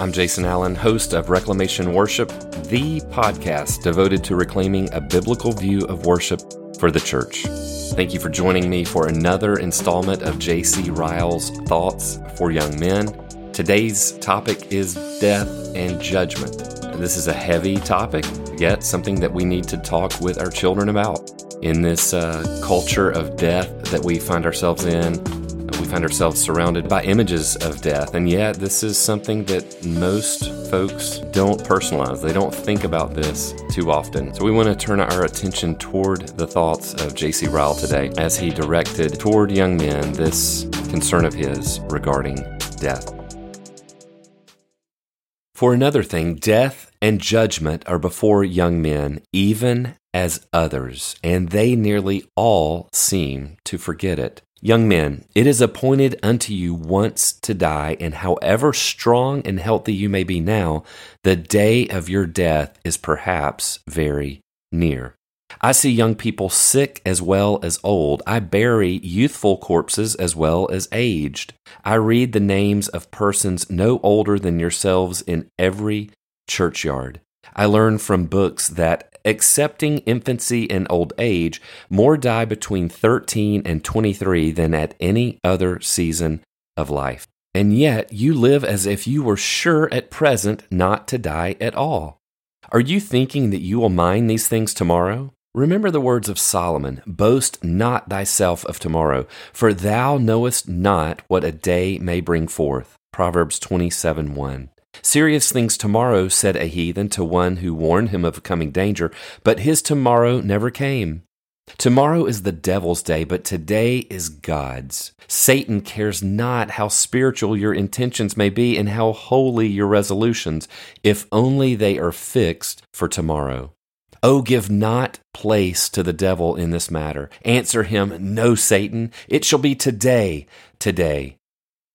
I'm Jason Allen, host of Reclamation Worship, the podcast devoted to reclaiming a biblical view of worship for the church. Thank you for joining me for another installment of J.C. Ryle's Thoughts for Young Men. Today's topic is death and judgment. This is a heavy topic, yet something that we need to talk with our children about. In this uh, culture of death that we find ourselves in, we find ourselves surrounded by images of death, and yet this is something that most folks don't personalize. They don't think about this too often. So we want to turn our attention toward the thoughts of J.C. Ryle today as he directed toward young men this concern of his regarding death. For another thing, death and judgment are before young men, even as others, and they nearly all seem to forget it. Young men, it is appointed unto you once to die, and however strong and healthy you may be now, the day of your death is perhaps very near. I see young people sick as well as old. I bury youthful corpses as well as aged. I read the names of persons no older than yourselves in every churchyard. I learn from books that Excepting infancy and old age, more die between 13 and 23 than at any other season of life. And yet you live as if you were sure at present not to die at all. Are you thinking that you will mind these things tomorrow? Remember the words of Solomon Boast not thyself of tomorrow, for thou knowest not what a day may bring forth. Proverbs 27 1. Serious things tomorrow, said a heathen to one who warned him of coming danger, but his tomorrow never came. Tomorrow is the devil's day, but today is God's. Satan cares not how spiritual your intentions may be and how holy your resolutions, if only they are fixed for tomorrow. Oh, give not place to the devil in this matter. Answer him, No, Satan, it shall be today, today.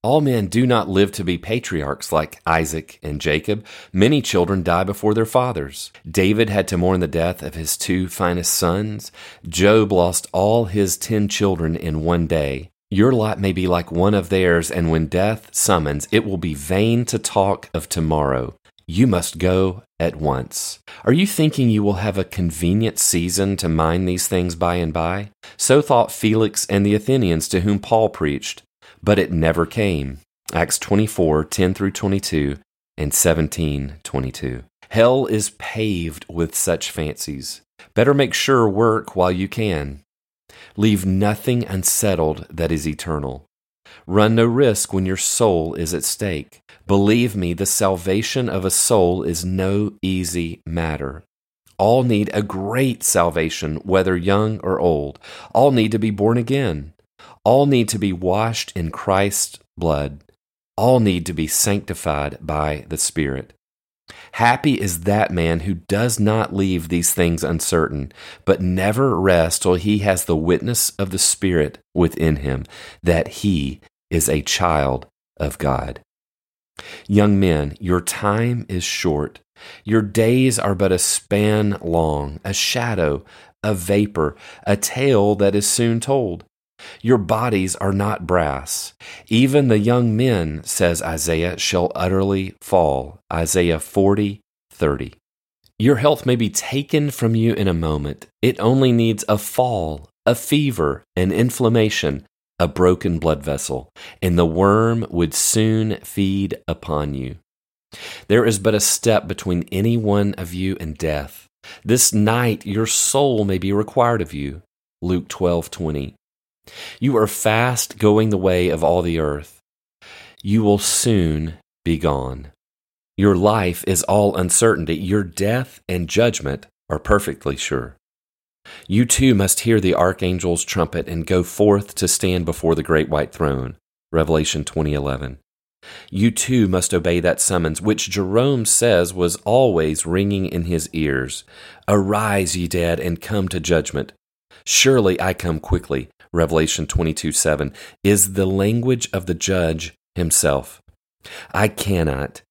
All men do not live to be patriarchs like Isaac and Jacob. Many children die before their fathers. David had to mourn the death of his two finest sons. Job lost all his ten children in one day. Your lot may be like one of theirs, and when death summons, it will be vain to talk of tomorrow. You must go at once. Are you thinking you will have a convenient season to mind these things by and by? So thought Felix and the Athenians to whom Paul preached but it never came. Acts 24 10 through 22 and 17 22. Hell is paved with such fancies. Better make sure work while you can. Leave nothing unsettled that is eternal. Run no risk when your soul is at stake. Believe me, the salvation of a soul is no easy matter. All need a great salvation, whether young or old. All need to be born again. All need to be washed in Christ's blood. All need to be sanctified by the Spirit. Happy is that man who does not leave these things uncertain, but never rests till he has the witness of the Spirit within him that he is a child of God. Young men, your time is short. Your days are but a span long, a shadow, a vapor, a tale that is soon told. Your bodies are not brass. Even the young men, says Isaiah, shall utterly fall. Isaiah 40, 30. Your health may be taken from you in a moment. It only needs a fall, a fever, an inflammation, a broken blood vessel, and the worm would soon feed upon you. There is but a step between any one of you and death. This night your soul may be required of you. Luke 12, 20. You are fast going the way of all the earth. You will soon be gone. Your life is all uncertainty. Your death and judgment are perfectly sure. You too must hear the archangel's trumpet and go forth to stand before the great white throne. Revelation 2011. You too must obey that summons, which Jerome says was always ringing in his ears Arise, ye dead, and come to judgment. Surely I come quickly. Revelation 22 7, is the language of the judge himself. I cannot,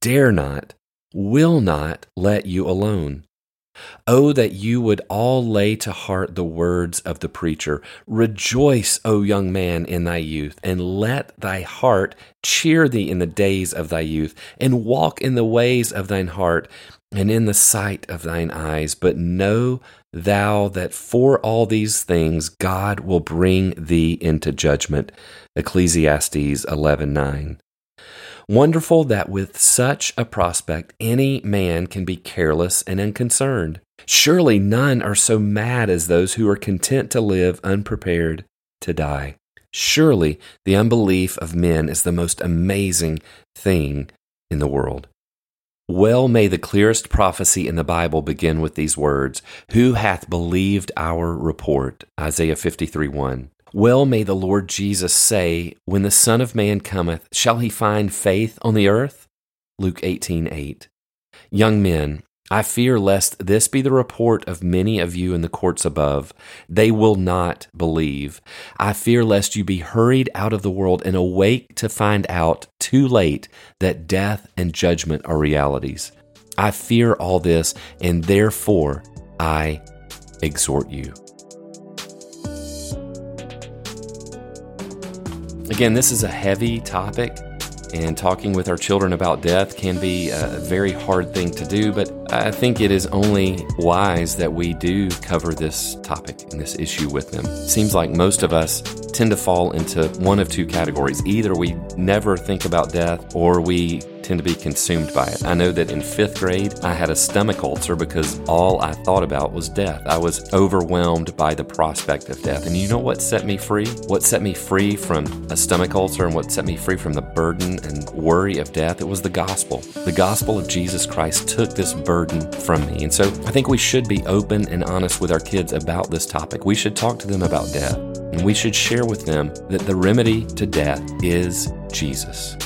dare not, will not let you alone. Oh, that you would all lay to heart the words of the preacher. Rejoice, O young man, in thy youth, and let thy heart cheer thee in the days of thy youth, and walk in the ways of thine heart, and in the sight of thine eyes. But know thou that for all these things God will bring thee into judgment. Ecclesiastes 11:9. Wonderful that with such a prospect any man can be careless and unconcerned. Surely none are so mad as those who are content to live unprepared to die. Surely the unbelief of men is the most amazing thing in the world. Well may the clearest prophecy in the Bible begin with these words Who hath believed our report? Isaiah 53 1. Well may the Lord Jesus say, When the Son of Man cometh, shall he find faith on the earth? Luke 18 8. Young men, I fear lest this be the report of many of you in the courts above. They will not believe. I fear lest you be hurried out of the world and awake to find out too late that death and judgment are realities. I fear all this, and therefore I exhort you. Again, this is a heavy topic, and talking with our children about death can be a very hard thing to do, but I think it is only wise that we do cover this topic and this issue with them. Seems like most of us tend to fall into one of two categories. Either we never think about death or we tend to be consumed by it. I know that in fifth grade, I had a stomach ulcer because all I thought about was death. I was overwhelmed by the prospect of death. And you know what set me free? What set me free from a stomach ulcer and what set me free from the burden and worry of death? It was the gospel. The gospel of Jesus Christ took this burden from me. And so I think we should be open and honest with our kids about this topic. We should talk to them about death. And we should share with them that the remedy to death is Jesus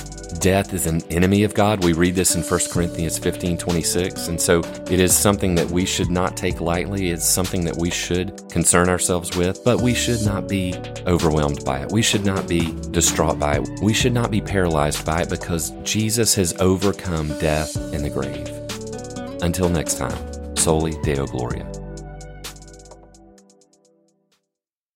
death is an enemy of God. We read this in 1 Corinthians 15 26. And so it is something that we should not take lightly. It's something that we should concern ourselves with, but we should not be overwhelmed by it. We should not be distraught by it. We should not be paralyzed by it because Jesus has overcome death and the grave. Until next time, Soli Deo Gloria.